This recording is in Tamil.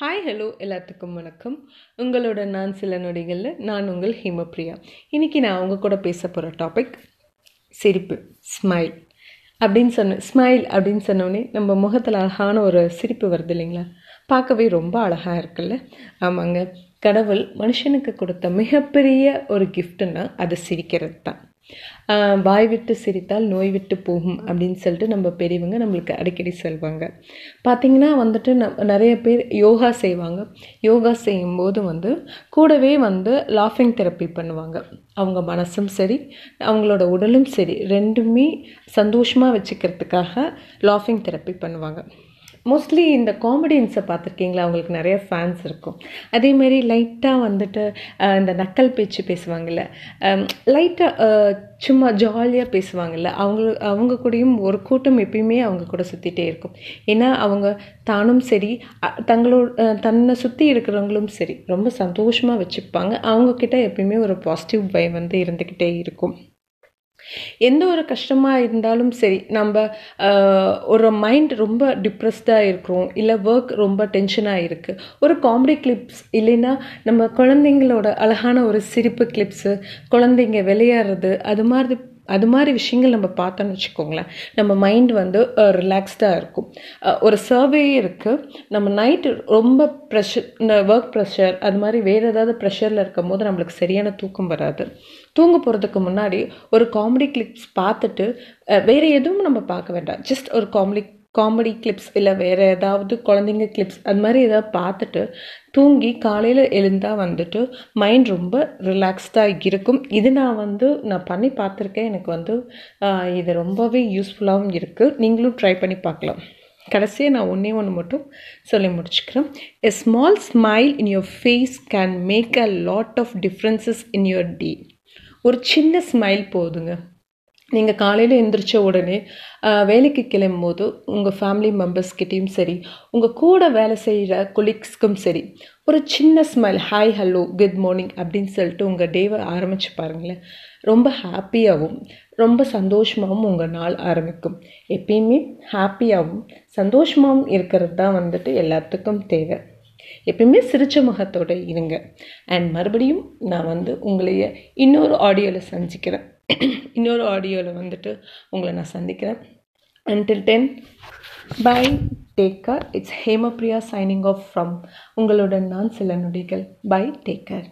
ஹாய் ஹலோ எல்லாத்துக்கும் வணக்கம். உங்களோட நான் சில நொடிகளில் நான் உங்கள் ஹிமப்ரியா இன்றைக்கி நான் அவங்க கூட பேச போகிற டாபிக் சிரிப்பு ஸ்மைல் அப்படின்னு சொன்ன ஸ்மைல் அப்படின்னு சொன்னோடனே நம்ம முகத்தில் அழகான ஒரு சிரிப்பு வருது இல்லைங்களா? பார்க்கவே ரொம்ப அழகாக இருக்குல்ல? ஆமாங்க. கடவுள் மனுஷனுக்கு கொடுத்த மிகப்பெரிய ஒரு கிஃப்ட்டுன்னா அது சிரிக்கிறது தான் வாய் விட்டு சிரித்தால் நோய் விட்டு போகும் அப்படின்னு சொல்லிட்டு நம்ம பெரியவங்க நம்மளுக்கு அடிக்கடி சொல்வாங்க. பார்த்திங்கன்னா வந்துட்டு நம் நிறைய பேர் யோகா செய்வாங்க. யோகா செய்யும்போது வந்து கூடவே வந்து லாஃபிங் தெரப்பி பண்ணுவாங்க. அவங்க மனசும் சரி அவங்களோட உடலும் சரி ரெண்டுமே சந்தோஷமாக வச்சுக்கிறதுக்காக லாஃபிங் தெரப்பி பண்ணுவாங்க. மோஸ்ட்லி இந்த காமெடியன்ஸை பார்த்துருக்கீங்களா? அவங்களுக்கு நிறைய ஃபேன்ஸ் இருக்கும். அதேமாரி லைட்டாக வந்துட்டு இந்த நக்கல் பேச்சு பேசுவாங்கள்ல லைட்டாக சும்மா ஜாலியாக பேசுவாங்கள்ல அவங்க அவங்க கூடயும் ஒரு கூட்டம் எப்பயுமே அவங்க கூட சுற்றிட்டே இருக்கும். ஏன்னா அவங்க தானும் சரி அ- தங்களோட தன்னை சுற்றி இருக்கிறவங்களும் சரி ரொம்ப சந்தோஷமாக வச்சுப்பாங்க. அவங்கக்கிட்ட எப்பயுமே ஒரு பாசிட்டிவ் வை வந்து இருந்துக்கிட்டே இருக்கும். எந்த ஒரு கஷ்டமாக இருந்தாலும் சரி நம்ம ஒரு மைண்ட் ரொம்ப டிப்ரெஸ்டாக இருக்கிறோம் இல்லை ஒர்க் ரொம்ப டென்ஷனாக இருக்குது ஒரு காமெடி கிளிப்ஸ் இல்லைன்னா நம்ம குழந்தைங்களோட அழகான ஒரு சிரிப்பு கிளிப்ஸு குழந்தைங்க விளையாடுறது அது மாதிரி அது மாதிரி விஷயங்கள் நம்ம பார்த்தோன்னு வச்சுக்கோங்களேன். நம்ம மைண்ட் வந்து ரிலாக்ஸ்டாக இருக்கும். ஒரு சர்வே இருக்குது நம்ம நைட்டு ரொம்ப ப்ரெஷர் இந்த ஒர்க் ப்ரெஷர் அது மாதிரி வேறு ஏதாவது ப்ரெஷரில் இருக்கும் போது நம்மளுக்கு சரியான தூக்கம் வராது. தூங்க போகிறதுக்கு முன்னாடி ஒரு காமெடி கிளிப்ஸ் பார்த்துட்டு வேறு எதுவும் நம்ம பார்க்க வேண்டாம். ஜஸ்ட் ஒரு காமெடி காமெடி கிளிப்ஸ் இல்லை வேறு ஏதாவது குழந்தைங்க கிளிப்ஸ் அது மாதிரி ஏதாவது பார்த்துட்டு தூங்கி காலையில் எழுந்தால் வந்துட்டு மைண்ட் ரொம்ப ரிலாக்ஸ்டாக இருக்கும். இது நான் வந்து நான் பண்ணி பார்த்துருக்கேன். எனக்கு வந்து இது ரொம்பவே யூஸ்ஃபுல்லாகவும் இருக்குது நீங்களும் ட்ரை பண்ணி பார்க்கலாம். கடைசியாக நான் ஒன்றே ஒன்று மட்டும் சொல்லி முடிச்சுக்கிறேன். A small smile in your face can make a lot of differences in your day ஒரு சின்ன ஸ்மைல் போதுங்க. நீங்கள் காலையில் எந்திரிச்ச உடனே வேலைக்கு வேலைக்கு கிளம்பும்போது உங்கள் ஃபேமிலி மெம்பர்ஸ்கிட்டேயும் சரி உங்கள் கூட வேலை செய்கிற கொலீக்ஸ்க்கும் சரி ஒரு சின்ன smile hi hello good morning அப்படின்னு சொல்லிட்டு உங்கள் டேவை ஆரம்பிச்சு பாருங்களேன். ரொம்ப ஹாப்பியாகவும் ரொம்ப சந்தோஷமாகவும் உங்கள் நாள் ஆரம்பிக்கும். எப்பயுமே ஹாப்பியாகவும் சந்தோஷமாகவும் இருக்கிறது தான் வந்துட்டு எல்லாத்துக்கும் தேவை. எப்பயுமே சிரிச்ச முகத்தோடு இருங்க. அண்ட் மறுபடியும் நான் வந்து உங்களைய இன்னொரு ஆடியோவில் சந்திக்கிறேன். இன்னொரு ஆடியோவில் வந்துட்டு உங்களை நான் சந்திக்கிறேன். Until ten bye take care it's Hemapriya signing off from உங்களுடன் நான் சில நொடிகள். By take care